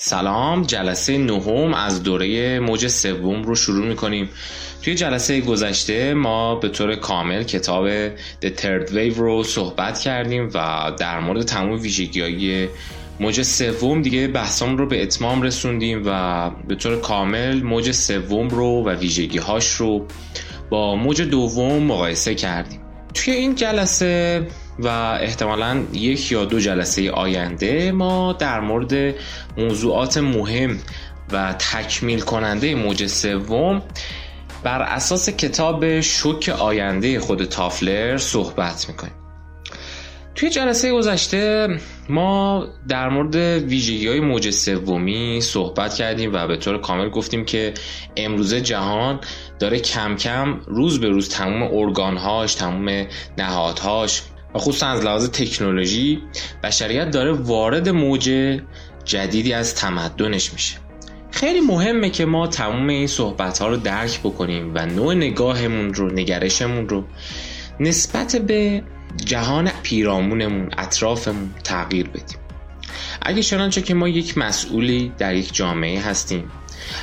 سلام. جلسه نهم از دوره موج سوم رو شروع می‌کنیم. توی جلسه گذشته ما به طور کامل کتاب The Third Wave رو صحبت کردیم و در مورد تمام ویژگی های موج سوم دیگه بحثام رو به اتمام رسوندیم و به طور کامل موج سوم رو و ویژگی هاش رو با موج دوم مقایسه کردیم. توی این جلسه و احتمالا یک یا دو جلسه آینده ما در مورد موضوعات مهم و تکمیل کننده موج سوم بر اساس کتاب شوک آینده خود تافلر صحبت می‌کنیم. توی جلسه گذشته ما در مورد ویژگی های موج سومی صحبت کردیم و به طور کامل گفتیم که امروزه جهان داره کم کم روز به روز تمام ارگانهاش تمام نهادهاش و خصوصا از لحاظ تکنولوژی بشریت داره وارد موج جدیدی از تمدنش میشه. خیلی مهمه که ما تمام این صحبت ها رو درک بکنیم و نوع نگاهمون رو نگرشمون رو نسبت به جهان پیرامونمون اطرافمون تغییر بدیم. اگه چنانچه که ما یک مسئولی در یک جامعه هستیم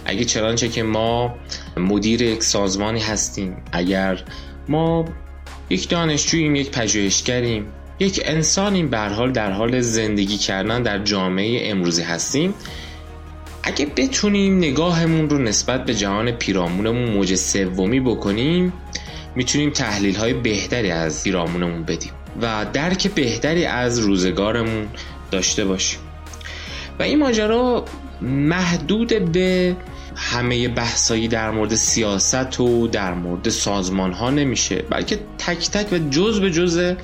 اگه چنانچه که ما مدیر یک سازمانی هستیم اگر ما یک دانشجوییم یک پژوهشگریم یک انسانیم به حال در حال زندگی کردن در جامعه امروزی هستیم. اگه بتونیم نگاهمون رو نسبت به جهان پیرامونمون موج سومی بکنیم می‌تونیم تحلیل های بهتری از پیرامونمون بدیم و درک بهتری از روزگارمون داشته باشیم. و این ماجرا محدود به همه بحثایی در مورد سیاست و در مورد سازمان ها نمیشه بلکه تک تک و جز به جز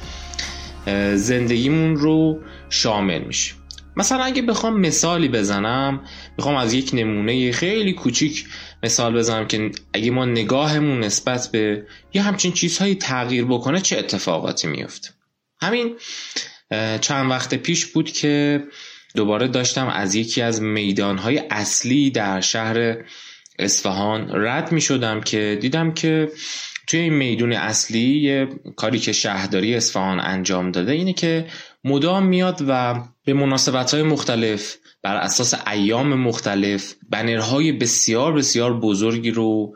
زندگیمون رو شامل میشه. مثلا اگه بخوام مثالی بزنم بخوام از یک نمونه خیلی کوچیک مثال بزنم که اگه ما نگاهمون نسبت به یه همچین چیزهایی تغییر بکنه چه اتفاقاتی میفته؟ همین چند وقت پیش بود که دوباره داشتم از یکی از میدانهای اصلی در شهر اصفهان رد می شدم که دیدم که توی این میدون اصلی یه کاری که شهرداری اصفهان انجام داده اینه که مدام میاد و به مناسبت های مختلف بر اساس ایام مختلف بنرهای بسیار بسیار بزرگی رو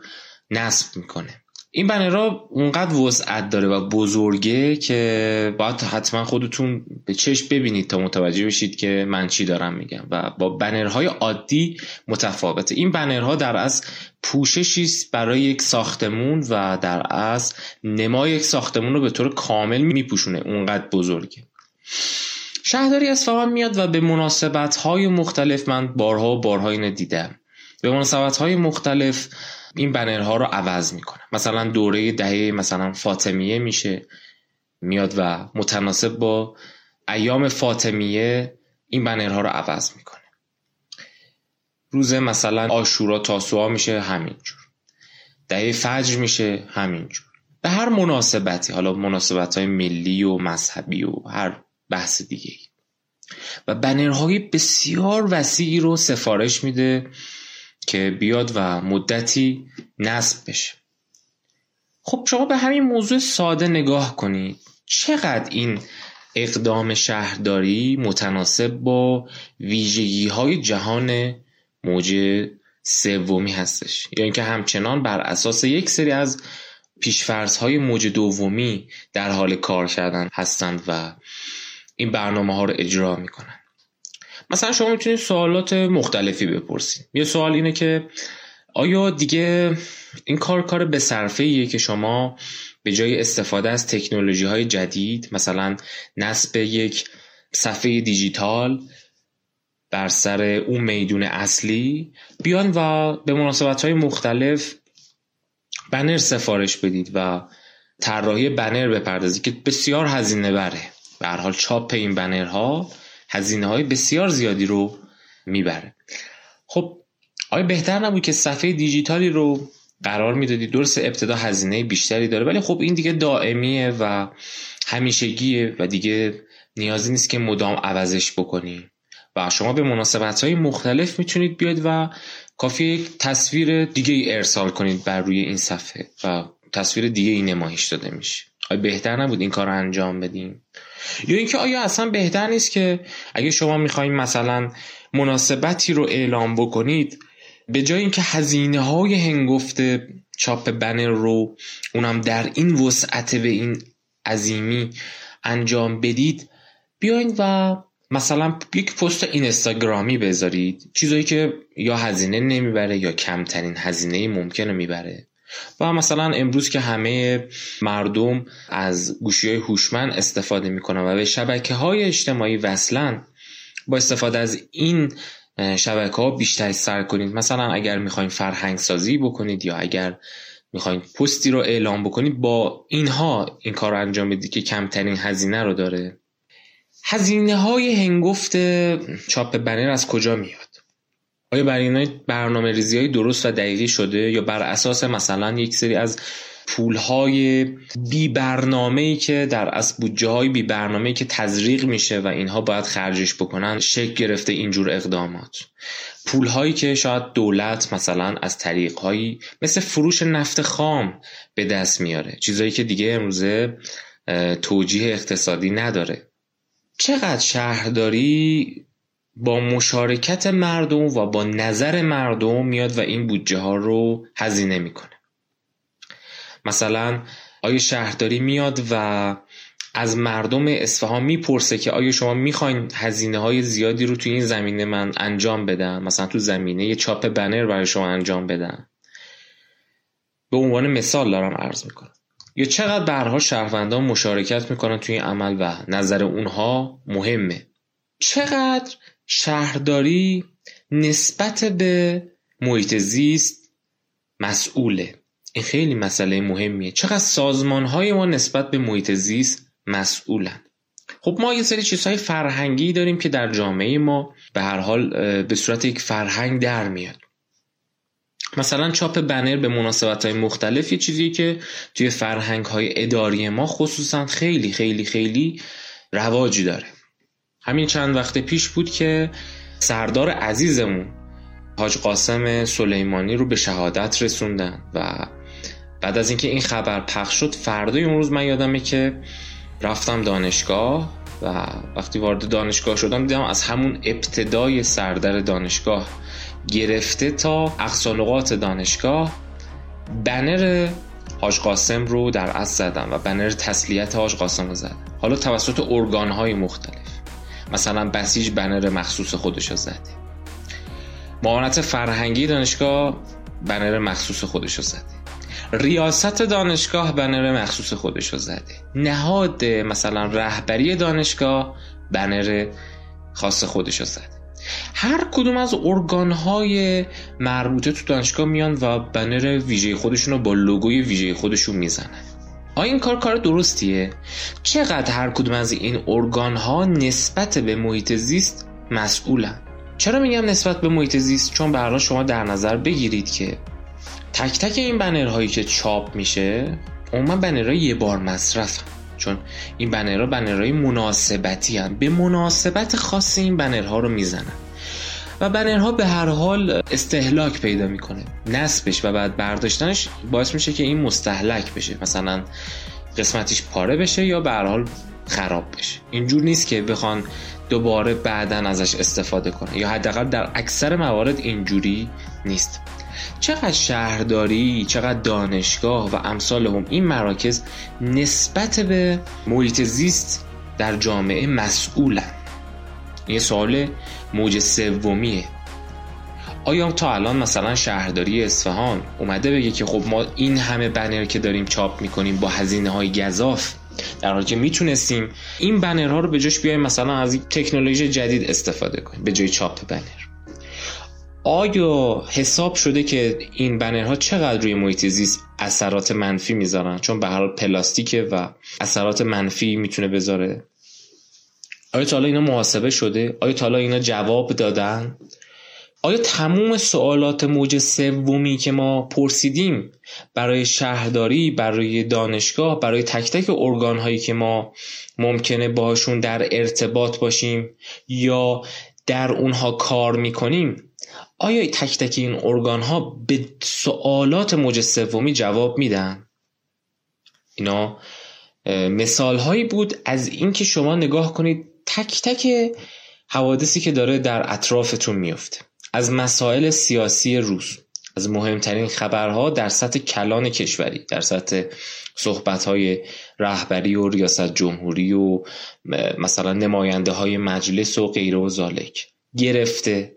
نصب می‌کنه. این بنرها اونقدر وسعت داره و بزرگه که باید حتما خودتون به چشم ببینید تا متوجه بشید که من چی دارم میگم. و با بنرهای عادی متفاوته. این بنرها در از پوششی است برای یک ساختمون و در از نمای یک ساختمون رو به طور کامل میپوشونه. اونقدر بزرگه. شهرداری اصفهان میاد و به مناسبت های مختلف من بارها و بارها اینو دیدم. به مناسبت های مختلف این بنرها رو عوض می‌کنه. مثلا دوره دهه مثلا فاطمیه میشه میاد و متناسب با ایام فاطمیه این بنرها رو عوض می‌کنه. روز مثلا آشورا تاسوعا میشه همینجور دهه فجر میشه همینجور به هر مناسبتی حالا مناسبت های ملی و مذهبی و هر بحث دیگه و بنرهای بسیار وسیعی رو سفارش میده که بیاد و مدتی نصب بشه. خب شما به همین موضوع ساده نگاه کنید. چقدر این اقدام شهرداری متناسب با ویژگی های جهان موج سومی هستش؟ یا اینکه همچنان بر اساس یک سری از پیشفرض های موج دومی در حال کار کردن هستند و این برنامه ها رو اجرا می‌کنن. مثلا شما می‌تونید سوالات مختلفی بپرسید. یه سوال اینه که آیا دیگه این کار کار به صرفه که شما به جای استفاده از تکنولوژی های جدید مثلا نصب یک صفحه دیجیتال بر سر اون میدون اصلی بیان و به مناسبت های مختلف بنر سفارش بدید و طراحی بنر بپردازید که بسیار هزینه بره. به حال چاپ این بنرها هزینه های بسیار زیادی رو می‌بره. خب آیا بهتر نبود که صفحه دیجیتالی رو قرار می‌دادید درست ابتدا هزینه بیشتری داره ولی خب این دیگه دائمیه و همیشگیه و دیگه نیازی نیست که مدام عوضش بکنی. و شما به مناسبت های مختلف می‌تونید بیاید و کافی یک تصویر دیگه ای ارسال کنید بر روی این صفحه و تصویر دیگه ای نمایش داده میشه. آیا بهتر نبود این کار رو انجام بدیم. یا اینکه آیا اصلا بهتر نیست که اگه شما می‌خواین مثلا مناسبتی رو اعلام بکنید به جای اینکه هزینه های هنگفت چاپ بنر رو اونم در این وسعت به این عظیمی انجام بدید بیاین و مثلا یک پست اینستاگرامی بذارید. چیزایی که یا هزینه نمی‌بره یا کمترین هزینه ممکنه می‌بره. و مثلا امروز که همه مردم از گوشی های هوشمند استفاده می‌کنن و به شبکه های اجتماعی وصلن با استفاده از این شبکه ها بیشتر سر کنید. مثلا اگر می‌خواین فرهنگ سازی بکنید یا اگر می‌خواین پستی رو اعلام بکنید با اینها این کار رو انجام بدید که کمترین هزینه رو داره. هزینه های هنگفت چاپ بنر از کجا میاد؟ آیا برای برنامه ریزی های درست و دقیقی شده یا بر اساس مثلا یک سری از پول های بی برنامه ای که در از بودجه های بی برنامه که تزریق میشه و اینها باید خرجش بکنن شکل گرفته اینجور اقدامات؟ پول هایی که شاید دولت مثلا از طریق هایی مثل فروش نفت خام به دست میاره چیزهایی که دیگه امروزه توجیه اقتصادی نداره. چقدر شهرداری با مشارکت مردم و با نظر مردم میاد و این بودجه ها رو هزینه می‌کنه. مثلا آیا شهرداری میاد و از مردم اصفهان می‌پرسه که آیا شما می‌خواین هزینه های زیادی رو توی این زمینه من انجام بدم؟ مثلا تو زمینه چاپ بنر برای شما انجام بدم به عنوان مثال دارم عرض می‌کنم. یا چقدر برها شهروندان مشارکت می‌کنن توی این عمل و نظر اونها مهمه؟ چقدر؟ شهرداری نسبت به محیط زیست مسئوله. این خیلی مسئله مهمیه. چقدر سازمان های ما نسبت به محیط زیست مسئولن؟ خب ما یه سری چیزهای فرهنگی داریم که در جامعه ما به هر حال به صورت یک فرهنگ در میاد. مثلا چاپ بنر به مناسبت های مختلف یه چیزی که توی فرهنگ های اداری ما خصوصا خیلی خیلی خیلی رواجی داره. همین چند وقت پیش بود که سردار عزیزمون حاج قاسم سلیمانی رو به شهادت رسوندن و بعد از اینکه این خبر پخش شد فردای اون روز من یادمه که رفتم دانشگاه و وقتی وارد دانشگاه شدم دیدم از همون ابتدای سردر دانشگاه گرفته تا اقصانقات دانشگاه بنر حاج قاسم رو در اصل زدم و بنر تسلیت حاج قاسم رو زدم. حالا توسط ارگان مختلف. مثلا بسیج بنر مخصوص خودش رو زده. معاونت فرهنگی دانشگاه بنر مخصوص خودش رو زده. ریاست دانشگاه بنر مخصوص خودش رو زده. نهاد مثلا رهبری دانشگاه بنر خاص خودش رو زده. هر کدوم از ارگان های مربوطه تو دانشگاه میان و بنر ویژه خودشون رو با لوگوی ویژه خودشون می‌زنن. آیا این کار کار درستیه؟ چقدر هر کدوم از این ارگان ها نسبت به محیط زیست مسئولن؟ چرا میگم نسبت به محیط زیست؟ چون برای شما در نظر بگیرید که تک تک این بنرهایی که چاپ میشه عموما بنرهای یه بار مصرف هم. چون این بنرها بنرهای مناسبتی هم. به مناسبت خاص این بنرها رو می‌زنن و بنرها به هر حال استهلاک پیدا می‌کنه. نصبش و بعد برداشتنش باعث میشه که این مستحلک بشه. مثلا قسمتیش پاره بشه یا به هر حال خراب بشه. اینجور نیست که بخوان دوباره بعدا ازش استفاده کنه یا حداقل در اکثر موارد اینجوری نیست. چقدر شهرداری چقدر دانشگاه و امثال هم این مراکز نسبت به محیط زیست در جامعه مسئولن. یه سوال موج سومیه. آیا تا الان مثلا شهرداری اصفهان اومده بگه که خب ما این همه بنر که داریم چاپ می‌کنیم با هزینه های گذاف در حالی که می‌تونستیم این بنرها رو به جاش بیایم مثلا از تکنولوژی جدید استفاده کنیم به جای چاپ بنر. آیا حساب شده که این بنرها چقدر روی محیط زیست اثرات منفی می‌ذارن؟ چون به هر حال پلاستیکه و اثرات منفی می‌تونه بذاره. آیا تا اینا محاسبه شده؟ آیا تا اینا جواب دادن؟ آیا تموم سوالات موج سومی که ما پرسیدیم برای شهرداری برای دانشگاه برای تک تک ارگان هایی که ما ممکنه باشون در ارتباط باشیم یا در اونها کار می‌کنیم؟ آیا تک تک این ارگان ها به سوالات موج سومی جواب میدن؟ اینا مثال هایی بود از اینکه شما نگاه کنید تک تک حوادثی که داره در اطرافتون میفته. از مسائل سیاسی روز از مهمترین خبرها در سطح کلان کشوری در سطح صحبتهای رهبری و ریاست جمهوری و مثلا نماینده های مجلس و غیره و زالک. گرفته.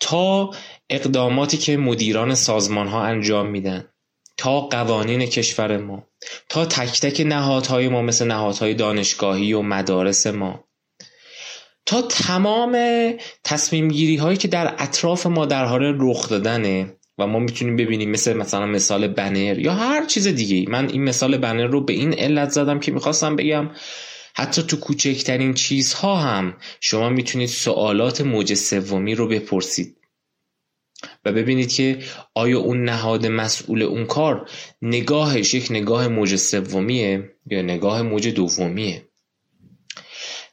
تا اقداماتی که مدیران سازمان ها انجام میدن. تا قوانین کشور ما. تا تک تک نهادهای ما مثل نهادهای دانشگاهی و مدارس ما. تا تمام تصمیم گیری هایی که در اطراف ما در حال رخ دادنه و ما می‌تونیم ببینیم مثل مثلا مثال بنر یا هر چیز دیگه من این مثال بنر رو به این علت زدم که می‌خواستم بگم حتی تو کوچکترین چیزها هم شما می‌تونید سوالات موج سومی رو بپرسید و ببینید که آیا اون نهاد مسئول اون کار نگاهش یک نگاه موج سومیه یا نگاه موج دومیه.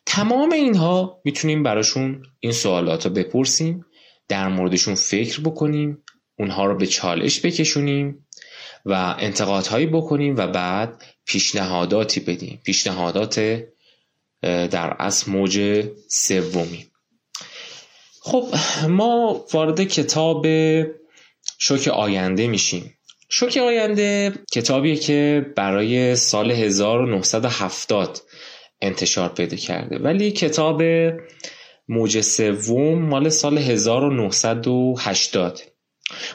تمام اینها می‌تونیم براشون این سوالات رو بپرسیم در موردشون فکر بکنیم اونها رو به چالش بکشونیم و انتقادهایی بکنیم و بعد پیشنهاداتی بدیم. پیشنهادات در اصل موج سومی. خب ما وارد کتاب شوک آینده میشیم. شوک آینده کتابیه که برای سال 1970 انتشار پیدا کرده. ولی کتاب موج سوم مال سال 1980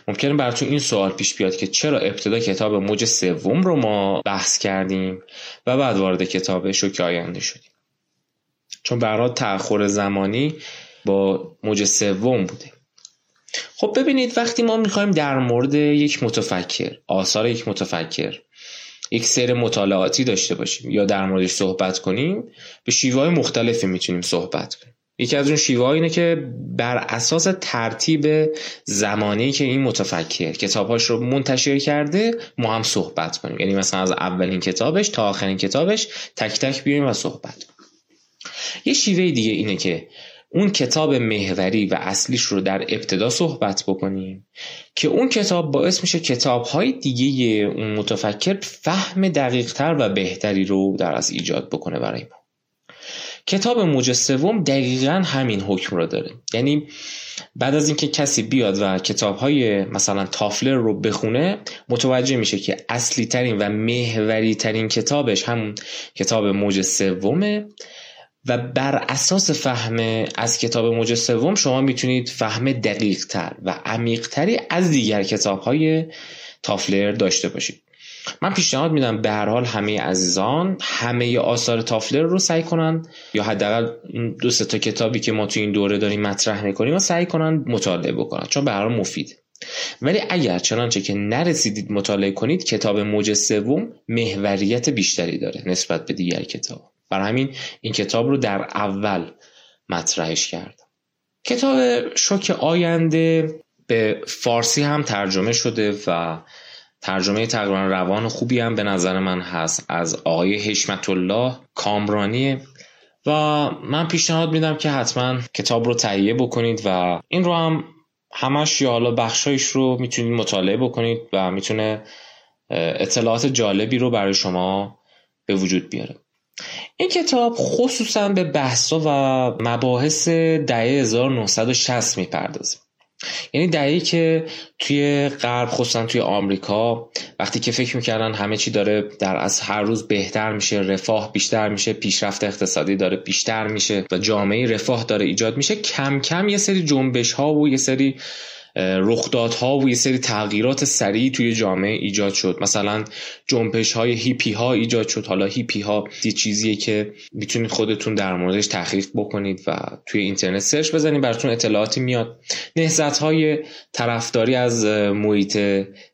ممکنه براتون این سوال پیش بیاد که چرا ابتدا کتاب موج سوم رو ما بحث کردیم و بعد وارد کتاب شوک آینده شدیم؟ چون برای تأخر زمانی با موج سوم بوده. خب ببینید وقتی ما می‌خوایم در مورد یک متفکر آثار یک متفکر یک سر مطالعاتی داشته باشیم یا در موردش صحبت کنیم به شیوه های مختلفی می‌تونیم صحبت کنیم. یکی از اون شیوه اینه که بر اساس ترتیب زمانی که این متفکر کتابهاش رو منتشر کرده ما هم صحبت کنیم. یعنی مثلا از اولین کتابش تا آخرین کتابش تک تک بیایم و صحبت کنیم. یه شیوه دیگه اینه که اون کتاب محوری و اصلیش رو در ابتدا صحبت بکنیم. که اون کتاب باعث میشه کتاب های دیگه اون متفکر فهم دقیقتر و بهتری رو در از ایجاد بکنه برای ما. کتاب موج سوم دقیقا همین حکم رو داره. یعنی بعد از اینکه کسی بیاد و کتاب های مثلا تافلر رو بخونه متوجه میشه که اصلی ترین و محوری ترین کتابش همون کتاب موج سومه. و بر اساس فهم از کتاب موج سوم شما می‌تونید فهم دقیق تر و عمیق تری از دیگر کتاب های تافلر داشته باشید. من پیشنهاد میدم به هر حال همه عزیزان همه آثار تافلر رو سعی کنن یا حداقل دو سه تا کتابی که ما تو این دوره داریم مطرح می‌کنیم و سعی کنن مطالعه بکنن چون به هر حال مفید. ولی اگر چنانچه که نرسیدید مطالعه کنید کتاب موج سوم محوریت بیشتری داره نسبت به دیگر کتاب. برای همین این کتاب رو در اول مطرحش کردم. کتاب شوک آینده به فارسی هم ترجمه شده و ترجمه تقریبا روان خوبی هم به نظر من هست از آقای حشمت الله کامرانی. و من پیشنهاد میدم که حتما کتاب رو تهیه بکنید و این رو هم همش یا حالا بخشایش رو می‌تونید مطالعه بکنید و می‌تونه اطلاعات جالبی رو برای شما به وجود بیاره. این کتاب خصوصا به بحثا و مباحث دهه 1960 می‌پردازه. یعنی دهی که توی غرب خصوصا توی آمریکا وقتی که فکر می‌کردن همه چی داره در از هر روز بهتر میشه رفاه بیشتر میشه پیشرفت اقتصادی داره بیشتر میشه و جامعه رفاه داره ایجاد میشه کم کم یه سری جنبش ها و یه سری رخدادها و یه سری تغییرات سریع توی جامعه ایجاد شد. مثلا جنبش های هیپی ها ایجاد شد. حالا هیپی ها یه چیزیه که می‌تونید خودتون در موردش تحقیق بکنید و توی اینترنت سرچ بزنید براتون اطلاعاتی میاد. نهزت های طرفداری از محیط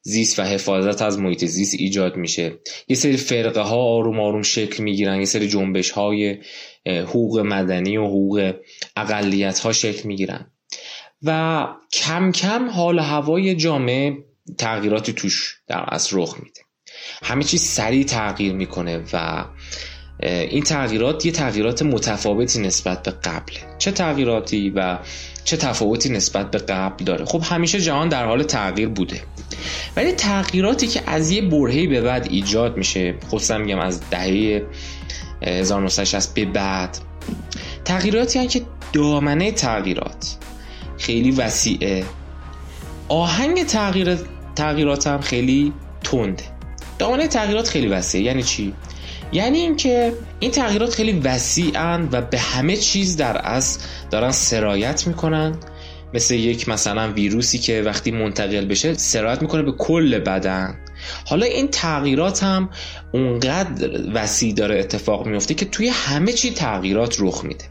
زیست و حفاظت از محیط زیست ایجاد میشه. یه سری فرقه ها آروم آروم شکل می‌گیرن. یه سری جنبش های حقوق مدنی و حقوق اقلیت ها شکل می‌گیرن. و کم کم حال هوای جامعه تغییراتی توش در از رخ میده. همه چیز سریع تغییر می‌کنه و این تغییرات یه تغییرات متفاوتی نسبت به قبل چه تغییراتی و چه تفاوتی نسبت به قبل داره؟ خب همیشه جهان در حال تغییر بوده. ولی تغییراتی که از یه برهی به بعد ایجاد میشه خصوصا میگم از دهه 1960 به بعد تغییراتی هن که دامنه تغییرات. خیلی وسیعه. آهنگ تغییر تغییرات هم خیلی تنده دامنه تغییرات خیلی وسیعه. یعنی چی؟ یعنی اینکه این تغییرات خیلی وسیعن و به همه چیز در اصل دارن سرایت می‌کنن. مثل یک مثلا ویروسی که وقتی منتقل بشه سرایت می‌کنه به کل بدن. حالا این تغییرات هم اونقدر وسیع داره اتفاق میفته که توی همه چی تغییرات رخ میده.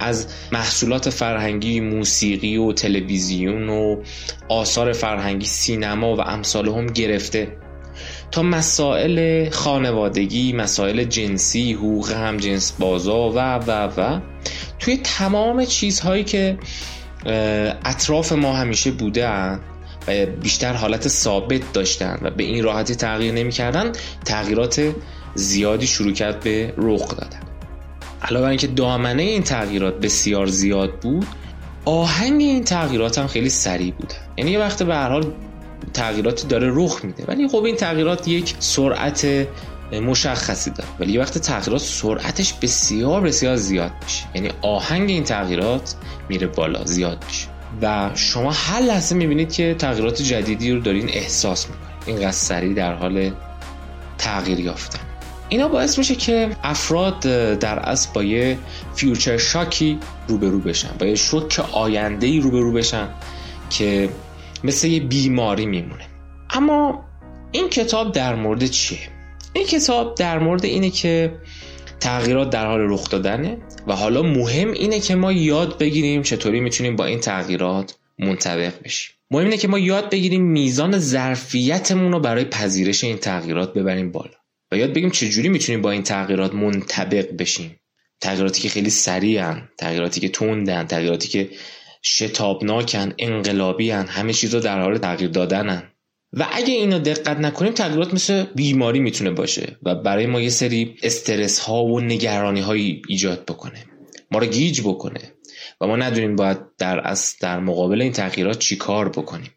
از محصولات فرهنگی موسیقی و تلویزیون و آثار فرهنگی سینما و امثال هم گرفته. تا مسائل خانوادگی مسائل جنسی حقوق هم جنس بازا و و و توی تمام چیزهایی که اطراف ما همیشه بوده و بیشتر حالت ثابت داشتن و به این راحتی تغییر نمی‌کردن تغییرات زیادی شروع کرد به رخ دادن. علاوه اینکه دامنه این تغییرات بسیار زیاد بود آهنگ این تغییرات هم خیلی سریع بوده. یعنی یه وقت به هر حال تغییراتی داره رخ میده ولی خب این تغییرات یک سرعت مشخصی داره. ولی یه وقت تغییرات سرعتش بسیار بسیار زیاد میشه. یعنی آهنگ این تغییرات میره بالا زیاد میشه. و شما هر لحظه می‌بینید که تغییرات جدیدی رو دارین احساس می‌کنید. اینقدر سریع در حال تغییر یافتن. اینا باعث میشه که افراد در اصل با یه فیوچر شاکی روبرو بشن با یه شوک آینده ای روبرو بشن که مثل یه بیماری میمونه. اما این کتاب در مورد چیه؟ این کتاب در مورد اینه که تغییرات در حال رخ دادنه و حالا مهم اینه که ما یاد بگیریم چطوری می‌تونیم با این تغییرات منطبق بشیم. مهم اینه که ما یاد بگیریم میزان ظرفیتمون رو برای پذیرش این تغییرات ببریم بالا. و یاد بگیم چجوری می‌تونیم با این تغییرات منطبق بشیم؟ تغییراتی که خیلی سریعن تغییراتی که تندن تغییراتی که شتابناکن انقلابیان همه چیز رو در حال تغییر دادنن. و اگه اینو دقت نکنیم تغییرات مثل بیماری می‌تونه باشه و برای ما یه سری استرس ها و نگرانی هایی ایجاد بکنه. ما رو گیج بکنه. و ما ندونیم باید در از در مقابل این تغییرات چی کار بکنیم.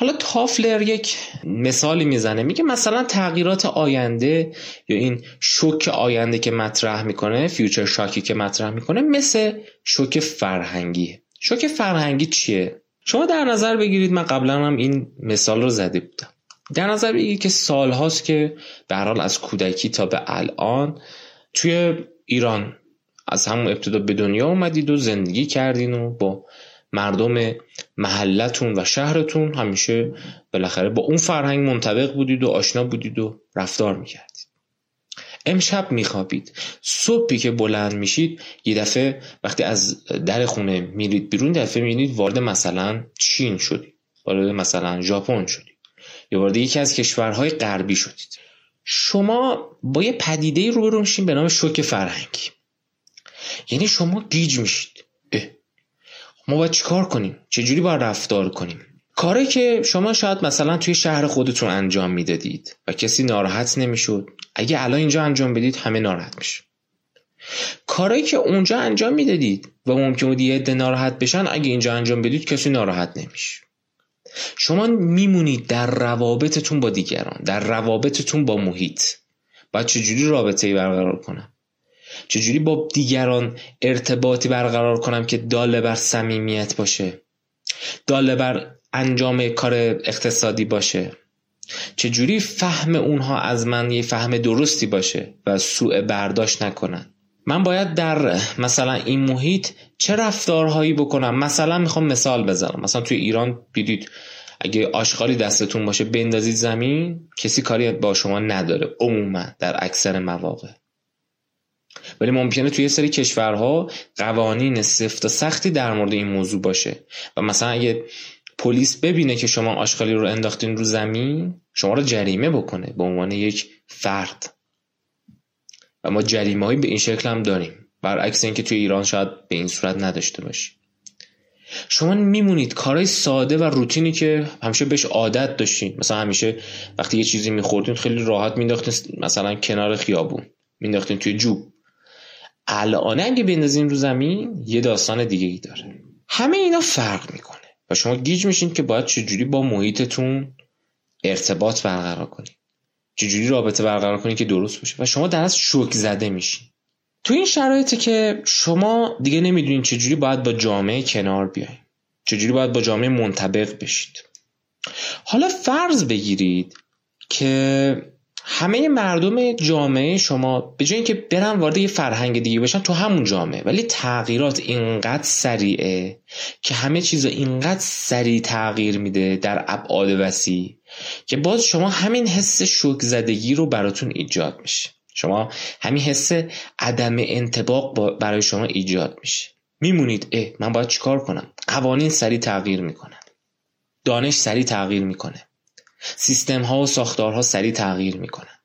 حالا تافلر یک مثالی می‌زنه. میگه مثلا تغییرات آینده یا این شوک آینده که مطرح می‌کنه future shock ی که مطرح می‌کنه مثل شوک فرهنگی. شوک فرهنگی چیه؟ شما در نظر بگیرید. من قبلا هم این مثال رو زده بودم. در نظر بگیرید که سال هاست که به حال از کودکی تا به الان توی ایران از همون ابتدا به دنیا اومدید و زندگی کردین و با مردم محلتون و شهرتون همیشه بالاخره با اون فرهنگ منطبق بودید و آشنا بودید و رفتار می‌کردید. امشب میخوابید. صبحی که بلند میشید یه دفعه وقتی از در خونه میرید بیرون دفعه می‌بینید وارد مثلا چین شدید. وارد مثلا ژاپن شدید. یا وارد یکی از کشورهای غربی شدید. شما با یه پدیده روبرو میشین به نام شوک فرهنگی. یعنی شما گیج میشید. ما باید چیکار کنیم؟ چجوری باید رفتار کنیم؟ کاری که شما شاید مثلا توی شهر خودتون انجام می‌دادید و کسی ناراحت نمی‌شد اگه الان اینجا انجام بدید همه ناراحت میشه کارایی که اونجا انجام می‌دادید و ممکن بود یه عده ناراحت بشن اگه اینجا انجام بدید کسی ناراحت نمیشه. شما میمونید در روابطتون با دیگران در روابطتون با محیط. باید چجوری رابطه ای برقرار کنم؟ چجوری با دیگران ارتباطی برقرار کنم که داله بر صمیمیت باشه؟ داله بر انجام کار اقتصادی باشه. چجوری فهم اونها از من یه فهم درستی باشه و سوء برداشت نکنن؟ من باید در مثلا این محیط چه رفتارهایی بکنم؟ مثلا می‌خوام مثال بزنم. مثلا توی ایران دیدید اگه آشغالی دستتون باشه بندازید زمین کسی کاری با شما نداره. عموما در اکثر مواقع. ولی ممکنه توی سری کشورها قوانین سفت و سختی در مورد این موضوع باشه. و مثلا اگه پلیس ببینه که شما آشغالی رو انداختین رو زمین شما رو جریمه بکنه به عنوان یک فرد. و ما جریمه هایی به این شکل هم داریم. برعکس اینکه توی ایران شاید به این صورت نداشته باشی شما میمونید کارهای ساده و روتینی که همیشه بهش عادت داشتین. مثلا همیشه وقتی یه چیزی میخوردین خیلی راحت مینداختین مثلا کنار خیابون. مینداختین توی جوب. الان اگه بندازین رو زمین یه داستان دیگه ای داره. همه اینا فرق می‌کنه. و شما گیج میشین که باید چجوری با محیطتون ارتباط برقرار کنید. چجوری رابطه برقرار کنید که درست باشه. و شما در از شوک زده میشین. تو این شرایطی که شما دیگه نمی‌دونین چجوری باید با جامعه کنار بیاین. چجوری باید با جامعه منطبق بشید. حالا فرض بگیرید که همه مردم جامعه شما به جای اینکه برن وارد یه فرهنگ دیگه بشن تو همون جامعه. ولی تغییرات اینقدر سریعه که همه چیز اینقدر سریع تغییر میده در ابعاد وسیع که باز شما همین حس شوک زدگی رو براتون ایجاد میشه. شما همین حس عدم انتباق برای شما ایجاد میشه. میمونید اه من باید چیکار کنم؟ قوانین سریع تغییر می‌کنن. دانش سریع تغییر می‌کنه. سیستم ها و ساختارها سریع تغییر می‌کنن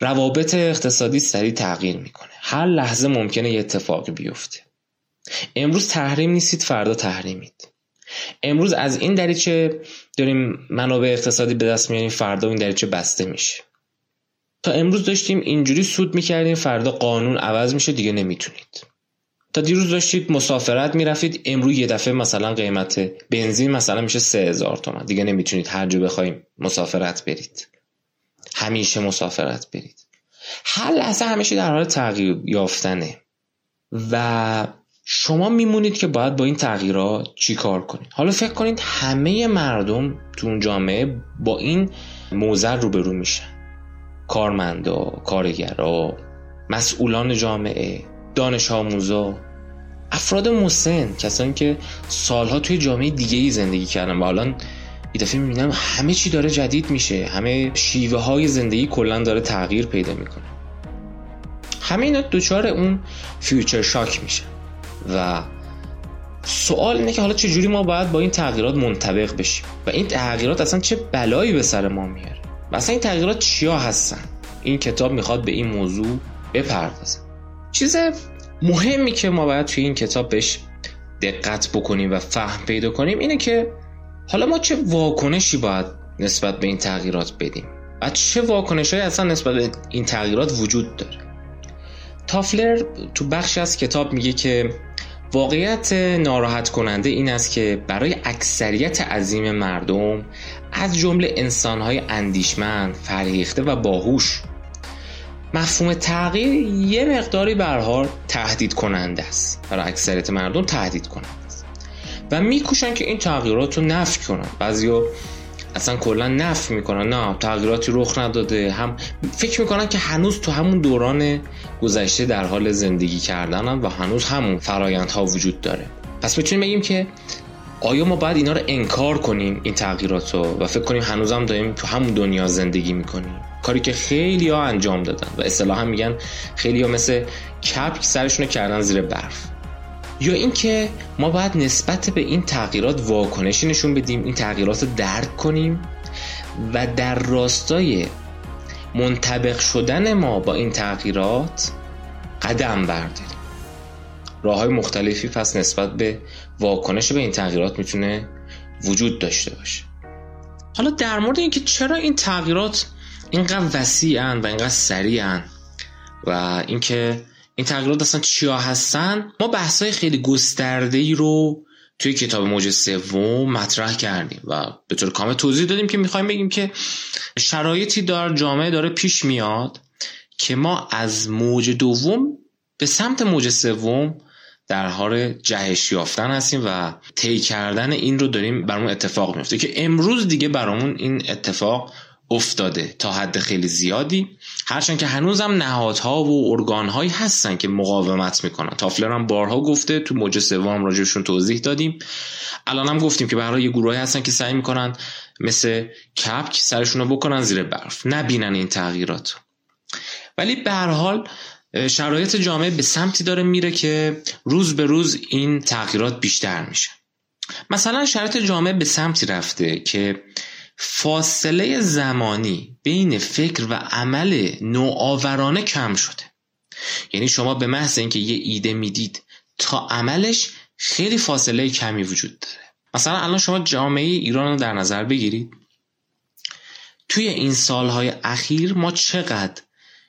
روابط اقتصادی سریع تغییر می‌کنه. هر لحظه ممکنه یه اتفاقی بیفته. امروز تحریم نیستید فردا تحریمید. امروز از این دریچه داریم منابع اقتصادی به دست میاریم فردا این دریچه بسته میشه. تا امروز داشتیم اینجوری سود می‌کردیم فردا قانون عوض میشه دیگه نمی‌تونید. تا دیروز داشتید مسافرت می‌رفتید امروز یه دفعه مثلا قیمت بنزین مثلا میشه سه هزار تومن دیگه نمی‌تونید هر جا بخوایم مسافرت برید. همیشه مسافرت برید. هر لحظه همیشه در حال تغییر یافتنه. و شما میمونید که باید با این تغییرات چی کار کنید. حالا فکر کنید همه مردم تو اون جامعه با این موزر روبرو میشن. کارمندا کارگرا مسئولان جامعه. دانش آموزا. افراد مسن کسانی که سالها توی جامعه دیگه ای زندگی کردن و الان یه دفعه می‌بینم همه چی داره جدید میشه. همه شیوه های زندگی کلا داره تغییر پیدا می‌کنه. همه اینا دوچار اون فیوچر شاک میشه و سوال اینه که حالا چه جوری ما باید با این تغییرات منطبق بشیم؟ و این تغییرات اصلا چه بلایی به سر ما میاره؟ و این تغییرات چیا هستن؟ این کتاب می‌خواد به این موضوع بپردازه. چیز مهمی که ما باید توی این کتاب بهش دقت بکنیم و فهم پیدا کنیم اینه که حالا ما چه واکنشی باید نسبت به این تغییرات بدیم؟ و چه واکنش اصلا نسبت به این تغییرات وجود داره؟ تافلر تو بخشی از کتاب میگه که واقعیت ناراحت کننده این است که برای اکثریت عظیم مردم از جمله انسانهای اندیشمند، فرهیخته و باهوش مفهوم تغییر یه مقداری برحال تهدید کننده است. برای اکثریت مردم تهدید کننده است. و میکوشن که این تغییرات رو نفی کنن. بعضیا اصلا کلا نفی می‌کنن. نه تغییراتی رخ نداده. هم فکر می‌کنن که هنوز تو همون دوران گذشته در حال زندگی کردنن و هنوز همون فرایندها وجود داره. پس می‌تونیم بگیم که آیا ما باید اینا رو انکار کنیم این تغییرات رو و فکر کنیم هنوزم داریم تو همون دنیا زندگی می‌کنیم. کاری که خیلی ها انجام دادن. و اصطلاحا میگن خیلی ها مثل کپک سرشون کردن زیر برف. یا اینکه ما باید نسبت به این تغییرات واکنشی نشون بدیم این تغییرات رو درک کنیم و در راستای منطبق شدن ما با این تغییرات قدم برداریم. راه های مختلفی پس نسبت به واکنش به این تغییرات می‌تونه وجود داشته باشه. حالا در مورد اینکه چرا این تغییرات اینقدر وسیعن و اینقدر سریعن و اینکه این تغییرات اصلا چیا هستن ما بحثای خیلی گسترده ای رو توی کتاب موج سوم مطرح کردیم و به طور کامل توضیح دادیم که می‌خوایم بگیم که شرایطی در جامعه داره پیش میاد که ما از موج دوم به سمت موج سوم در حال جهش یافتن هستیم و طی کردن این رو داریم برامون اتفاق میفته که امروز دیگه برامون این اتفاق افتاده تا حد خیلی زیادی. هرچند که هنوزم نهادها و ارگانهایی هستن که مقاومت می‌کنن. تافلر هم بارها گفته تو موج سوم راجبشون توضیح دادیم. الان هم گفتیم که برای یه گروهی هستن که سعی می‌کنن مثل کپک سرشون رو بکنن زیر برف. نبینن این تغییرات. ولی به هر حال شرایط جامعه به سمتی داره میره که روز به روز این تغییرات بیشتر میشه. مثلا شرایط جامعه به سمتی رفته که فاصله زمانی بین فکر و عمل نوآورانه کم شده. یعنی شما به محض اینکه یه ایده می‌دید تا عملش خیلی فاصله کمی وجود داره. مثلا الان شما جامعه ایران رو در نظر بگیرید. توی این سالهای اخیر ما چقدر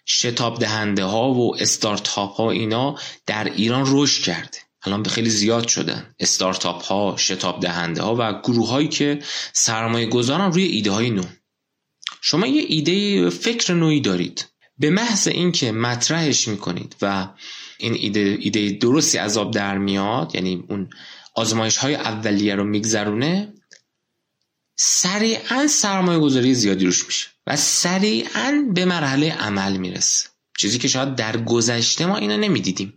شتاب دهنده ها و استارتاپ ها اینا در ایران رشد کرده. الان به خیلی زیاد شدن. استارتاپ ها شتاب دهنده ها و گروه هایی که سرمایه گذارن روی ایده های نو. شما یه ایده فکر نوعی دارید. به محض اینکه مطرحش می‌کنید و این ایده, ایده درستی آب در میاد یعنی اون آزمایش های اولیه رو میگذرونه سریعا سرمایه گذاری زیادی روش میشه و سریعا به مرحله عمل می‌رسه. چیزی که شاید در گذشته ما اینو نمی‌دیدیم.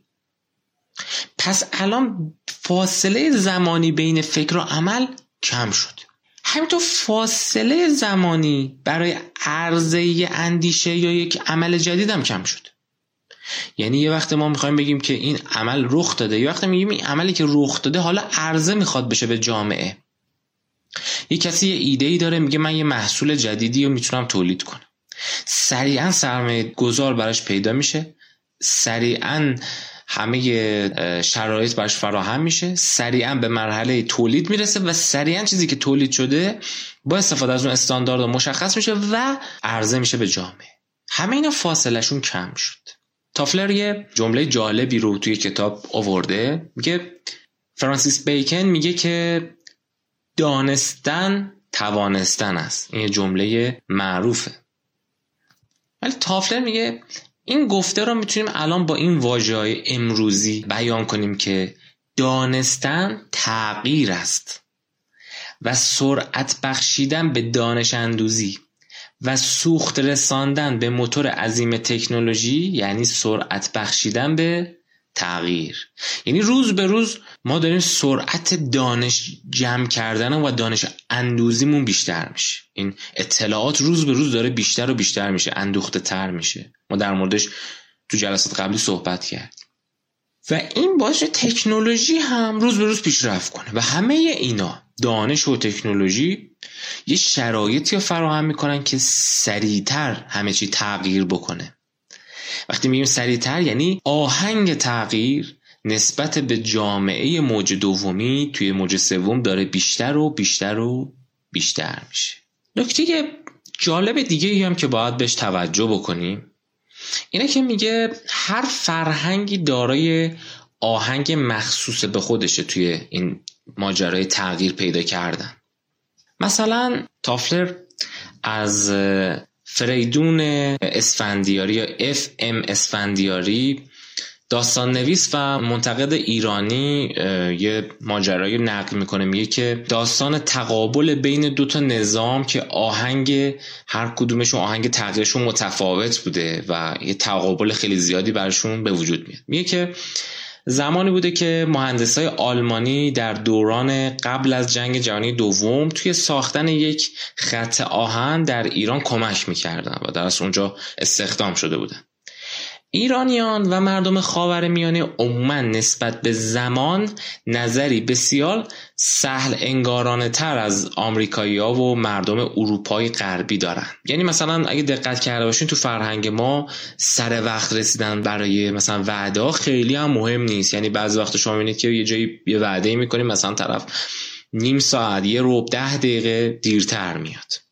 پس الان فاصله زمانی بین فکر و عمل کم شد. همینطور فاصله زمانی برای عرضه اندیشه یا یک عمل جدید هم کم شد. یعنی یه وقت ما می‌خوایم بگیم که این عمل رخ داده. یه وقت میگیم این عملی که رخ داده حالا عرضه می‌خواد بشه به جامعه. یه کسی یه ایده ای داره میگه من یه محصول جدیدی رو می‌تونم تولید کنم. سریعا سرمایه گذار براش پیدا میشه. سریعا همه شرایط براش فراهم میشه. سریعا به مرحله تولید می‌رسه و سریعا چیزی که تولید شده با استفاده از اون استاندارد مشخص میشه و عرضه میشه به جامعه. همه اینا فاصلهشون کم شد. تافلر یه جمله جالبی رو توی کتاب آورده. میگه فرانسیس بیکن میگه که دانستن توانستن است. این جمله معروفه. ولی تافلر میگه این گفته رو می‌تونیم الان با این واژه های امروزی بیان کنیم که دانستن تغییر است و سرعت بخشیدن به دانش اندوزی و سوخت رساندن به موتور عظیم تکنولوژی یعنی سرعت بخشیدن به تغییر. یعنی روز به روز ما داریم سرعت دانش جمع کردن و دانش اندوزیمون بیشتر میشه. این اطلاعات روز به روز داره بیشتر و بیشتر میشه اندوخته تر میشه. ما در موردش تو جلسات قبلی صحبت کردیم. و این باعث تکنولوژی هم روز به روز پیشرفت کنه. و همه اینا دانش و تکنولوژی یه شرایطی رو فراهم می‌کنن که سریعتر همه چی تغییر بکنه. وقتی میگیم سریعتر یعنی آهنگ تغییر نسبت به جامعه موج دومی توی موج سوم داره بیشتر و بیشتر و بیشتر میشه. نکته جالب دیگه ای هم که باید بهش توجه بکنیم اینه که میگه هر فرهنگی دارای آهنگ مخصوص به خودشه توی این ماجرای تغییر پیدا کردن. مثلا تافلر از فریدون اسفندیاری یا اف ام اسفندیاری داستان نویس و منتقد ایرانی یه ماجرایی نقل می‌کنه میگه که داستان تقابل بین دو تا نظام که آهنگ هر کدومشون آهنگ تغییرشون متفاوت بوده و یه تقابل خیلی زیادی برشون به وجود میاد. میگه که زمانی بوده که مهندسای آلمانی در دوران قبل از جنگ جهانی دوم توی ساختن یک خط آهن در ایران کمک می‌کردن و در اونجا استخدام شده بودن. ایرانیان و مردم خاور میانه عموما نسبت به زمان نظری بسیار سهل انگارانه تر از آمریکایی ها و مردم اروپای غربی دارن. یعنی مثلا اگه دقت کرده باشین تو فرهنگ ما سر وقت رسیدن برای مثلا وعده خیلی هم مهم نیست. یعنی بعضی وقت شما می‌بینید که یه جایی یه وعده می‌کنیم مثلا طرف نیم ساعت یه روب ده دقیقه دیرتر میاد.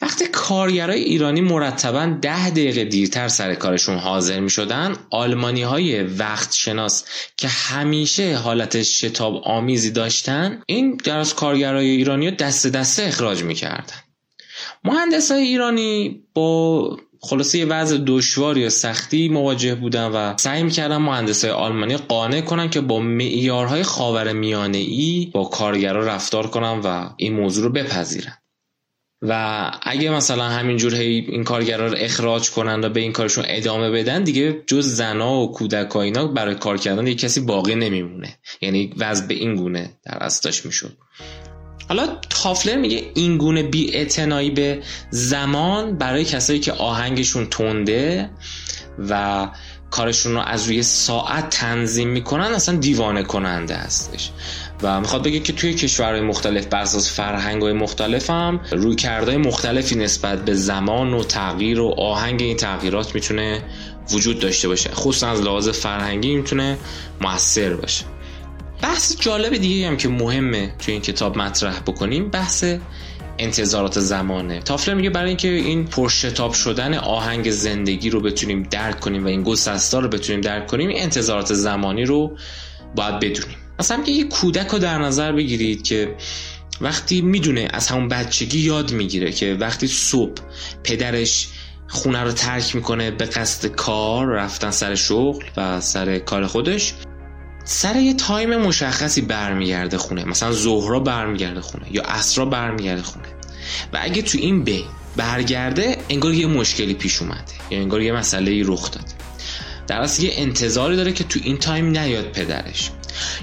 وقتی کارگرای ایرانی مرتبا ده دقیقه دیرتر سر کارشون حاضر می شدن آلمانی های وقت شناس که همیشه حالت شتاب آمیزی داشتن این در از کارگرای ایرانی دست دسته اخراج می کردن مهندس های ایرانی با خلاصه یه وضع دشوار یا سختی مواجه بودن و سعی می‌کردن مهندس های آلمانی قانع کنن که با معیارهای خاور میانه ای با کارگرا رفتار کنن و این موضوع رو بپذیرن. و اگه مثلا همینجور هی این کارگرا رو اخراج کنن و به این کارشون ادامه بدن دیگه جز زنا و کودک اینا برای کار کردن یه کسی باقی نمیمونه. یعنی وضع به این گونه در اصلش می‌شد. حالا تافلر میگه این گونه بی به زمان برای کسایی که آهنگشون تنده و کارشون رو از روی ساعت تنظیم می‌کنن اصلا دیوانه کننده هستش. و می‌خواد بگه که توی کشورهای مختلف بر اساس فرهنگ های مختلف هم روی کردهای مختلفی نسبت به زمان و تغییر و آهنگ این تغییرات می‌تونه وجود داشته باشه. خصوصا از لحاظ فرهنگی می‌تونه موثر باشه. بحث جالب دیگه هم که مهمه توی این کتاب مطرح بکنیم بحث انتظارات زمانه. تافلر میگه برای اینکه این پرشتاب شدن آهنگ زندگی رو بتونیم درک کنیم و این گسستا رو بتونیم درک کنیم انتظارات زمانی رو باید بدونیم. مثلا میگه یه کودک رو در نظر بگیرید که وقتی می‌دونه از همون بچگی یاد می‌گیره که وقتی صبح پدرش خونه رو ترک می‌کنه به قصد کار رفتن سر شغل و سر کار خودش سر یه time مشخصی برمیگرده خونه. مثلا ظهرا برمیگرده خونه یا عصرا برمیگرده خونه. و اگه تو این بین برگرده انگار یه مشکلی پیش اومده. یا انگار یه مسئله رخ داده. در اصل یه انتظاری داره که تو این time نیاد پدرش.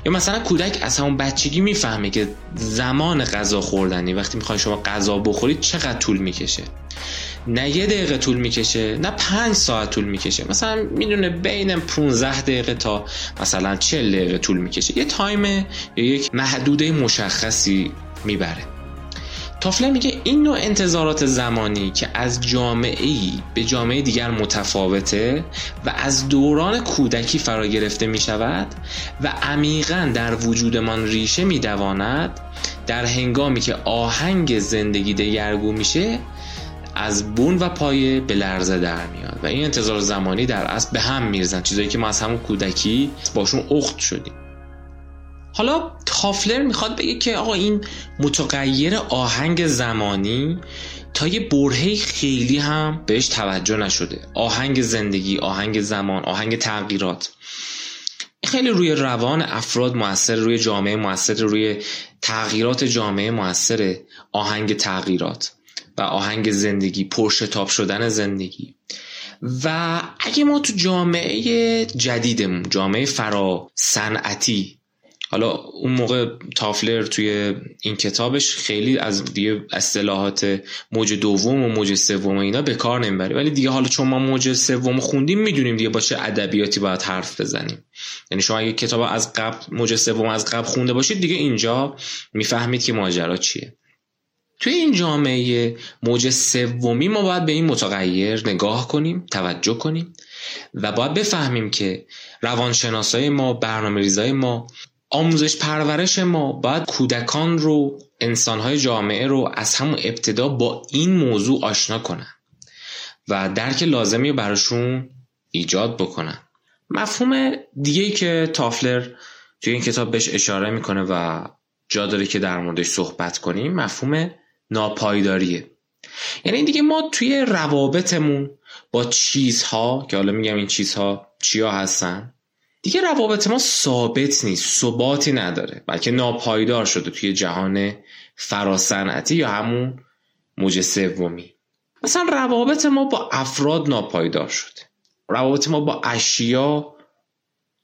یا مثلا کودک از همون بچگی می‌فهمه که زمان غذا خوردنی وقتی می‌خوای شما غذا بخورید چقدر طول می‌کشه. نه یه دقیقه طول می‌کشه نه پنج ساعت طول می‌کشه. مثلا می‌دونه بین 15 دقیقه تا مثلا 40 دقیقه طول می‌کشه. یه تایم یا یک محدوده مشخصی می‌بره. تافله میگه این نوع انتظارات زمانی که از جامعه ای به جامعه دیگر متفاوته و از دوران کودکی فرا گرفته می شود و عمیقا در وجودمان ریشه می دواند در هنگامی که آهنگ زندگی دگرگو میشه از بون و پایه به لرزه در میاد. و این انتظار زمانی در اصل به هم میرزن چیزایی که ما از همون کودکی باشون اخت شدیم. حالا تافلر می‌خواد بگه که آقا این متغیر آهنگ زمانی تا یه برهه خیلی هم بهش توجه نشده. آهنگ زندگی آهنگ زمان آهنگ تغییرات. خیلی روی روان افراد موثر روی جامعه موثر روی تغییرات جامعه موثر آهنگ تغییرات و آهنگ زندگی پرشتاب شدن زندگی. و اگه ما تو جامعه جدیدمون جامعه فرا صنعتی حالا اون موقع تافلر توی این کتابش خیلی از دیگه اصطلاحات موج دوم و موج سوم و اینا به کار نمی‌بره. ولی دیگه حالا چون ما موج سوم خوندیم می‌دونیم دیگه با چه ادبیاتی باید حرف بزنیم. یعنی شما اگه کتاب از قبل موج سوم از قبل خونده باشید دیگه اینجا می‌فهمید که ماجرا چیه. توی این جامعه موج سومی ما باید به این متغیر نگاه کنیم توجه کنیم و باید بفهمیم که روانشناسای ما برنامه ریزای ما آموزش پرورش ما باید کودکان رو انسانهای جامعه رو از همون ابتدا با این موضوع آشنا کنن و درک لازمی براشون ایجاد بکنن. مفهوم دیگه که تافلر توی این کتاب بهش اشاره می‌کنه و جا داره که در موردش صحبت کنیم مفهوم ناپایداریه. یعنی دیگه ما توی روابطمون با چیزها که حالا میگم این چیزها چیا هستن دیگه روابط ما ثابت نیست ثباتی نداره بلکه ناپایدار شده توی جهان فراسنتی یا همون موج سومی. مثلا روابط ما با افراد ناپایدار شده. روابط ما با اشیا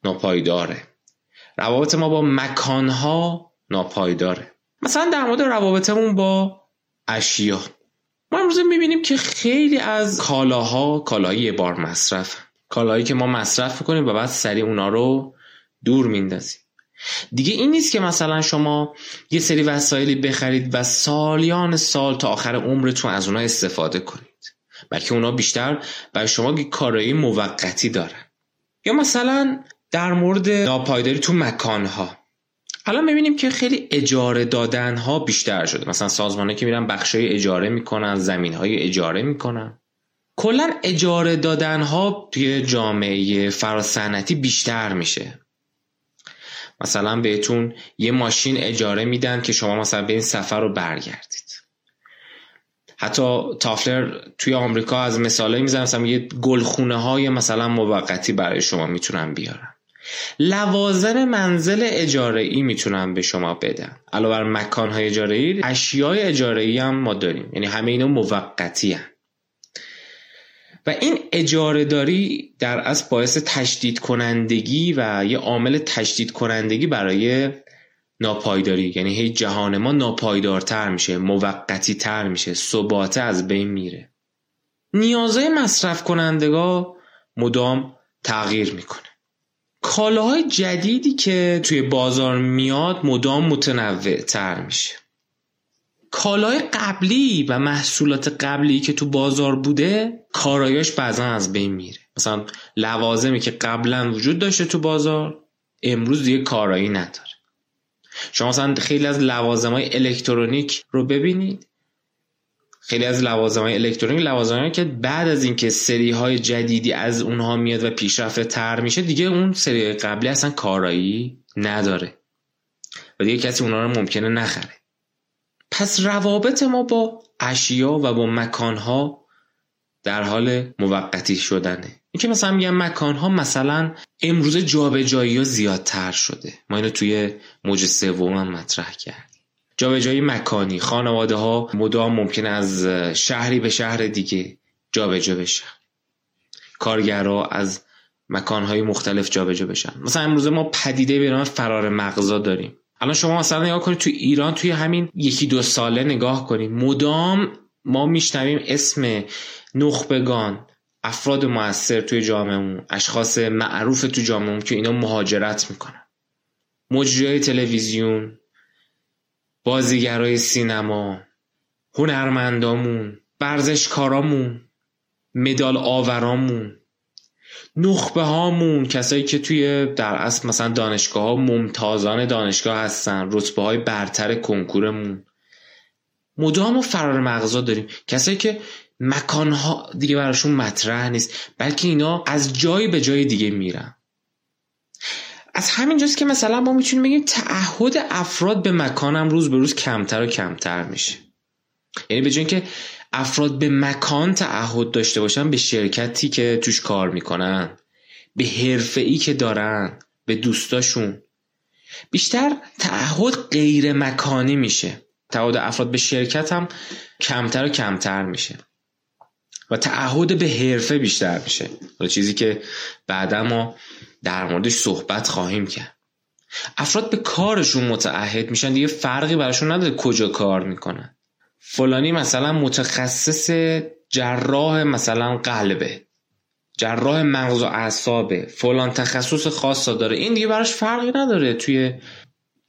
ناپایداره. روابط ما با مکانها ناپایداره. مثلا در مورد روابطمون با اشیا. ما امروز می‌بینیم که خیلی از کالاها کالایی بار مصرف کالایی که ما مصرف می‌کنیم و بعد سریع اونا رو دور میندازیم. دیگه این نیست که مثلا شما یه سری وسایلی بخرید و سالیان سال تا آخر عمرتون از اونا استفاده کنید. بلکه اونا بیشتر برای شما کارایی موقتی دارن. یا مثلا در مورد ناپایداری تو مکانها. الان می‌بینیم که خیلی اجاره دادن ها بیشتر شده. مثلا سازمانه که میرن بخشای اجاره می‌کنن زمین های اجاره می‌کنن. کلا اجاره دادن ها توی جامعه فراسنتی بیشتر میشه. مثلا بهتون یه ماشین اجاره میدن که شما مثلا به این سفر رو برگردید. حتی تافلر توی آمریکا از مثالایی می‌زنه مثلا یه گلخونه های مثلا موقتی برای شما می‌تونن بیارن. لوازم منزل اجاره ای می‌تونن به شما بدن. علاوه بر مکان های اجاره ای اشیای اجاره ای هم ما داریم. یعنی همه اینا موقتی هم. و این اجاره داری در از باعث تشدید کنندگی و یه عامل تشدید کنندگی برای ناپایداری. یعنی هی جهان ما ناپایدارتر میشه موقتی تر میشه ثباته از بین میره. نیازهای مصرف کنندگاه مدام تغییر می‌کنه. کالاهای جدیدی که توی بازار میاد مدام متنوع تر میشه. کالای قبلی و محصولات قبلی که تو بازار بوده کارایاش بعضا از بین میره. مثلا لوازمی که قبلا وجود داشته تو بازار امروز دیگه کارایی نداره. شما مثلا خیلی از لوازم های الکترونیک رو ببینید. خیلی از لوازم های الکترونیک لوازم که بعد از اینکه سری های جدیدی از اونها میاد و پیشرفته تر میشه دیگه اون سری قبلی اصلا کارایی نداره. و دیگه کسی اونها رو ممکنه نخره. پس روابط ما با اشیا و با مکانها در حال موقتی شدنه. اینکه مثلا میگم مکان ها مثلا امروز جابجایی ها زیادتر شده. ما اینو توی موج سوم هم مطرح کردیم. جابجایی مکانی خانواده ها مدام ممکن از شهری به شهر دیگه جابجا بشن. کارگرها از مکانهای مختلف جابجا بشن. مثلا امروز ما پدیده به نام فرار مغزا داریم. الان شما مثلا نگاه کنید تو ایران توی همین یکی دو ساله نگاه کنید. مدام ما میشنویم اسم نخبگان افراد موثر توی جامعهمون اشخاص معروف تو جامعهمون که اینا مهاجرت می‌کنن. مجریای تلویزیون بازیگرای سینما هنرمندامون ورزشکارامون مدال آورامون. نخبه هامون کسایی که توی در اصل مثلا دانشگاه ها ممتازان دانشگاه هستن رتبه های برتر کنکورمون. مدام و فرار مغزا داریم. کسایی که مکانها دیگه براشون مطرح نیست بلکه اینا از جای به جای دیگه میرن. از همینجاست که مثلا ما می‌تونیم بگیم تعهد افراد به مکانم روز به روز کمتر و کمتر میشه. یعنی به که افراد به مکان تعهد داشته باشن به شرکتی که توش کار می‌کنن به حرفه ای که دارن به دوستاشون. بیشتر تعهد غیر مکانی میشه. تعهد افراد به شرکت هم کمتر و کمتر میشه. و تعهد به حرفه بیشتر میشه. چیزی که بعدا ما در موردش صحبت خواهیم کرد. افراد به کارشون متعهد میشن دیگه فرقی براشون نداره کجا کار می‌کنن. فلانی مثلا متخصص جراح مثلا قلبه جراح مغز و اعصابه فلان تخصص خاص داره. این دیگه براش فرقی نداره. توی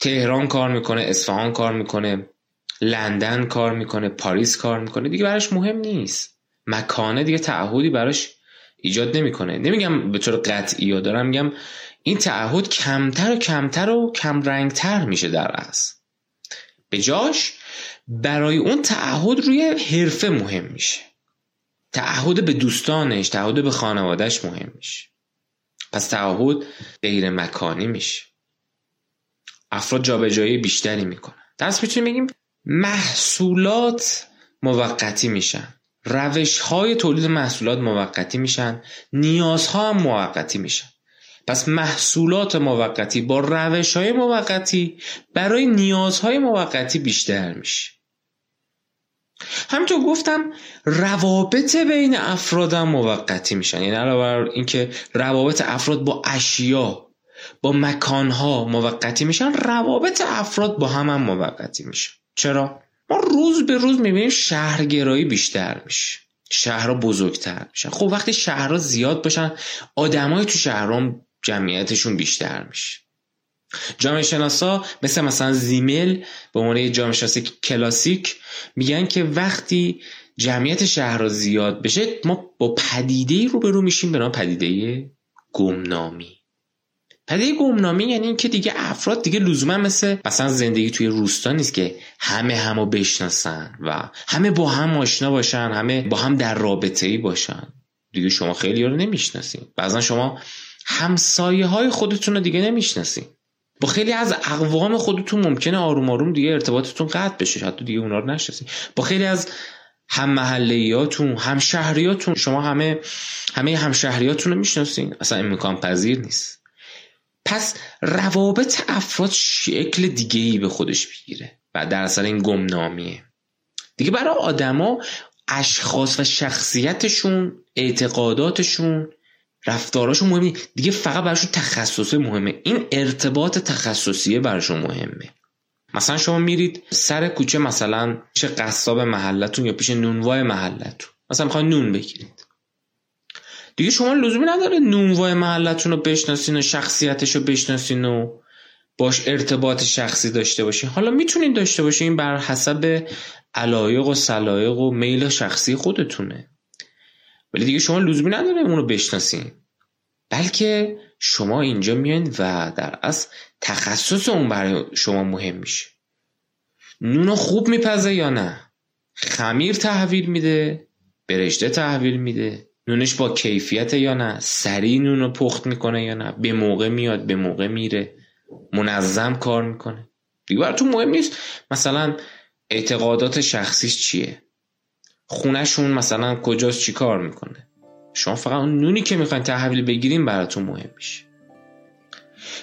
تهران کار می‌کنه اصفهان کار می‌کنه لندن کار می‌کنه پاریس کار می‌کنه. دیگه براش مهم نیست. مکانه دیگه تعهدی براش ایجاد نمی‌کنه. نمیگم به طور قطعی یا دارم میگم این تعهد کمتر و کمتر و کم رنگتر میشه در اصل. به جاش برای اون تعهد روی حرفه مهم میشه. تعهد به دوستانش تعهد به خانوادهش مهم میشه. پس تعهد غیر مکانی میشه. افراد جابجایی بیشتری می‌کنن. دست می‌تونیم بگیم محصولات موقتی میشن. روش های تولید محصولات موقتی میشن. نیازها هم موقتی میشن. پس محصولات موقتی با روش های موقتی برای نیازهای موقتی بیشتر میشه. همینطور گفتم روابط بین افرادم موقتی میشن. یعنی علاوه بر اینکه روابط افراد با اشیا با مکانها موقتی میشن روابط افراد با هم هم موقتی میشن چرا؟ ما روز به روز می‌بینیم شهرگرایی بیشتر میشه. شهرها بزرگتر میشن. خب وقتی شهرها زیاد باشن آدمای تو شهرها جمعیتشون بیشتر میشه. جامعه شناسا مثل مثلا زیمل به عنوان جامعه شناسی کلاسیک میگن که وقتی جمعیت شهرها زیاد بشه ما با پدیده رو به رو میشیم به نام پدیده گمنامی. پدیده گمنامی یعنی اینکه دیگه افراد دیگه لزوما مثل مثلا زندگی توی روستا نیست که همه همو بشناسن و همه با هم آشنا باشن همه با هم در رابطه ای باشن. دیگه شما خیلی رو نمی‌شناسین. بعضا شما همسایه های خودتون رو دیگه نمی‌شناسین با خیلی از اقوام خودتون ممکنه آروم آروم دیگه ارتباطتون قطع بشه حتی دیگه اونا رو نشناسین با خیلی از هم محلیاتون هم شهریاتون شما همه همه هم شهریاتون رو می‌شناسین. اصلا امکان پذیر نیست. پس روابط افراد شکل دیگه ای به خودش بگیره و در اصل این گمنامیه. دیگه برای آدما اشخاص و شخصیتشون اعتقاداتشون رفتاراشون مهمه. دیگه فقط براشون تخصصی مهمه. این ارتباط تخصصیه براشون مهمه. مثلا شما میرید سر کوچه مثلا پیش قصاب محلتون یا پیش نونوای محلتون. مثلا می‌خواین نون بگیرید. دیگه شما لزومی نداره نونوای محلتون رو بشناسین و شخصیتش رو بشناسین و باش ارتباط شخصی داشته باشین. حالا می‌تونین داشته باشین بر حسب علایق و سلایق و میل شخصی خودتونه. ولی دیگه شما لزومی نداره اونو بشناسین. بلکه شما اینجا میان و در اصل تخصص اون برای شما مهم میشه. نونو خوب میپزه یا نه؟ خمیر تحویل میده برشته تحویل میده. نونش با کیفیت یا نه؟ سریع نون رو پخت می‌کنه یا نه؟ به موقع میاد به موقع میره. منظم کار می‌کنه. دیگه براتون مهم نیست. مثلا اعتقادات شخصیش چیه؟ خونهشون مثلا کجاست چی کار می‌کنه؟ شما فقط اون نونی که می‌خواین تحویل بگیریم براتون مهم میشه.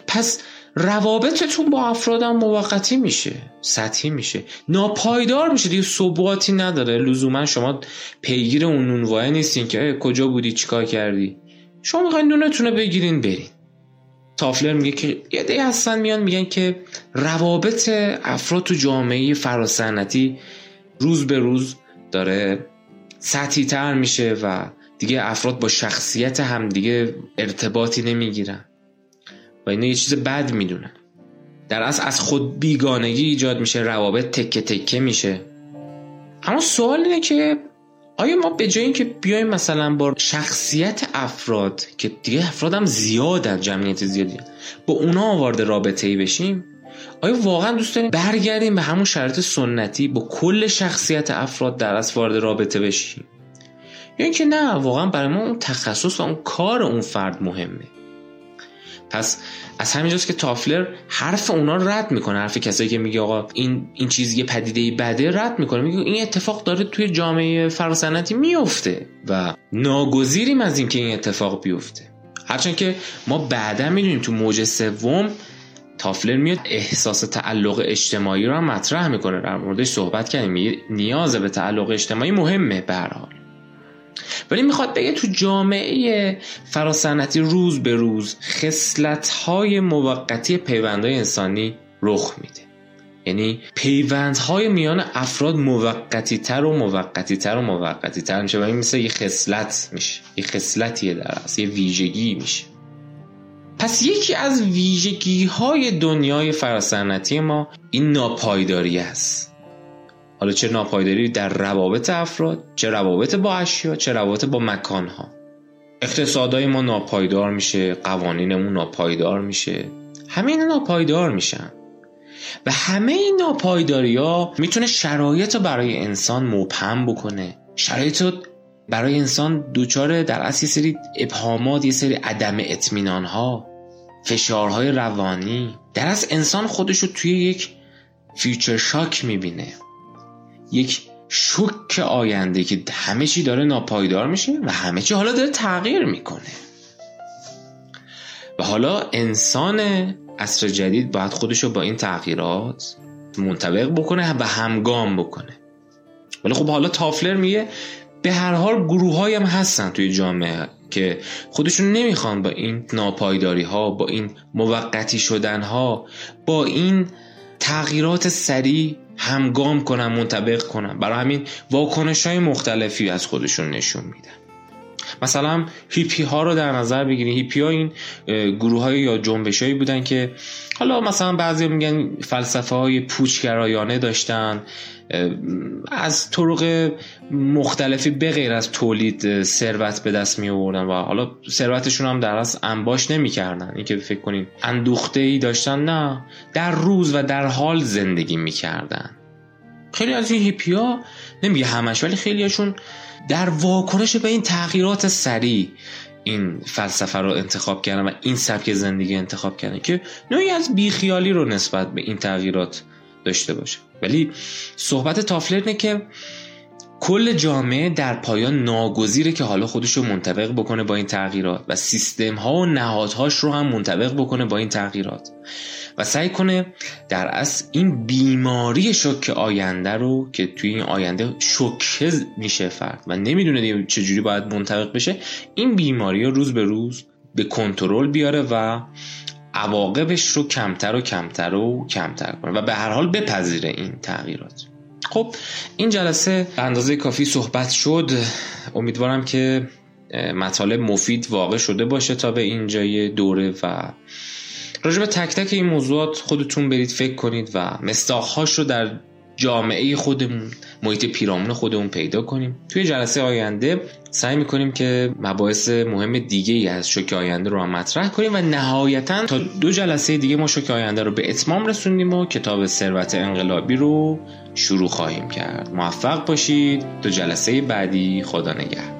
پس روابطتون با افرادم موقتی میشه سطحی میشه. ناپایدار میشه دیگه ثباتی نداره. لزوما شما پیگیر اون نونوایه نیستین که کجا بودی؟ چیکار کردی؟ شما می‌خواین نونتون رو بگیرین برین. تافلر میگه که یه دی هستن میان میگن که روابط افراد تو جامعه فراسنتی روز به روز داره سطحی تر میشه و دیگه افراد با شخصیت همدیگه ارتباطی نمی‌گیرن و اینا یه چیز بد می‌دونن. در اصل از خود بیگانگی ایجاد میشه روابط تکه تکه میشه. اما سوال اینه که آیا ما به جای اینکه بیایم مثلا با شخصیت افراد که دیگه افراد هم زیادن جمعیت زیادی با اونا آوارد رابطه ای بشیم آیا واقعا دوست داریم برگردیم به همون شرط سنتی با کل شخصیت افراد در از وارد رابطه بشیم؟ یا اینکه نه واقعا برای ما اون تخصص و اون کار اون فرد مهمه. پس از همینجاست که تافلر حرف اونا رد می‌کنه. حرف کسایی که میگه آقا این این چیز یه پدیده بده رد می‌کنه. میگه این اتفاق داره توی جامعه فراسنتی میفته و ناگزیریم از اینکه این اتفاق بیفته. هرچند که ما بعدا می‌دونیم تو موج سوم تافلر میاد احساس تعلق اجتماعی رو هم مطرح می‌کنه. در موردش صحبت کردیم. نیاز به تعلق اجتماعی مهمه به ولی می‌خواد بگه تو جامعه فراسنتی روز به روز خصلت های موقتی پیوندهای انسانی رخ میده. یعنی پیوندهای میان افراد موقتی تر و موقتی تر و موقتی تر میشه و این مثل یه خصلت میشه. یه خصلتیه در اصل یه ویژگی میشه. پس یکی از ویژگی های دنیای فراسنتی ما این ناپایداری است. حالا چه ناپایداری در روابط افراد چه روابط با اشیا چه روابط با مکانها. اقتصادای ما ناپایدار میشه قوانینمون ناپایدار میشه. همه اینا ناپایدار میشن. و همه این ناپایداری ها می‌تونه شرایط رو برای انسان مبهم بکنه. شرایط رو برای انسان دوچاره در اصل یه سری ابهامات یه سری عدم اطمینان ها فشارهای روانی در از انسان خودش رو توی یک فیوچر شاک می‌بینه. یک شک آینده که همه چی داره ناپایدار میشه و همه چی حالا داره تغییر می‌کنه. و حالا انسان عصر جدید باید خودش رو با این تغییرات منطبق بکنه و همگام بکنه. ولی خب حالا تافلر میگه به هر حال گروه هم هستن توی جامعه. که خودشون نمی‌خوان با این ناپایداری ها با این موقتی شدن ها با این تغییرات سریع همگام کنن منطبق کنن. برای همین واکنش های مختلفی از خودشون نشون میدن. مثلا هیپی ها رو در نظر بگیرید هیپی ها این گروه های یا جنبش هایی بودن که حالا مثلا بعضی میگن فلسفه های پوچگرایانه داشتن. از طرق مختلفی به غیر از تولید ثروت به دست می آوردن و حالا ثروتشون هم در از انباش نمی‌کردن. اینکه فکر کنین اندوخته ای داشتن نه. در روز و در حال زندگی می‌کردن. خیلی از این هیپیا نمیگه همش ولی خیلی هاشون در واکنش به این تغییرات سریع این فلسفه رو انتخاب کردن و این سبک زندگی انتخاب کردن که نوعی از بیخیالی رو نسبت به این تغییرات داشته باشه. ولی صحبت تافلر اینه که کل جامعه در پایان ناگزیره که حالا خودش رو منطبق بکنه با این تغییرات و سیستم ها و نهادهاش رو هم منطبق بکنه با این تغییرات. و سعی کنه در اصل این بیماری شک آینده رو که توی این آینده شکه میشه فرد و نمی‌دونه چجوری باید منطبق بشه این بیماری رو روز به روز به کنترل بیاره و عواقبش رو کمتر و کمتر و کمتر کنه و به هر حال بپذیره این تغییرات. خب این جلسه اندازه کافی صحبت شد. امیدوارم که مطالب مفید واقع شده باشه تا به اینجای دوره و راجع به تک تک این موضوعات خودتون برید فکر کنید و مستاخهاش رو در جامعه خودمون محیط پیرامون خودمون پیدا کنیم. توی جلسه آینده سعی می‌کنیم که مباحث مهم دیگه ای از شوک آینده رو هم مطرح کنیم و نهایتا تا دو جلسه دیگه ما شوک آینده رو به اتمام رسوندیم و کتاب ثروت انقلابی رو شروع خواهیم کرد. موفق باشید. دو جلسه بعدی خدا نگهدار.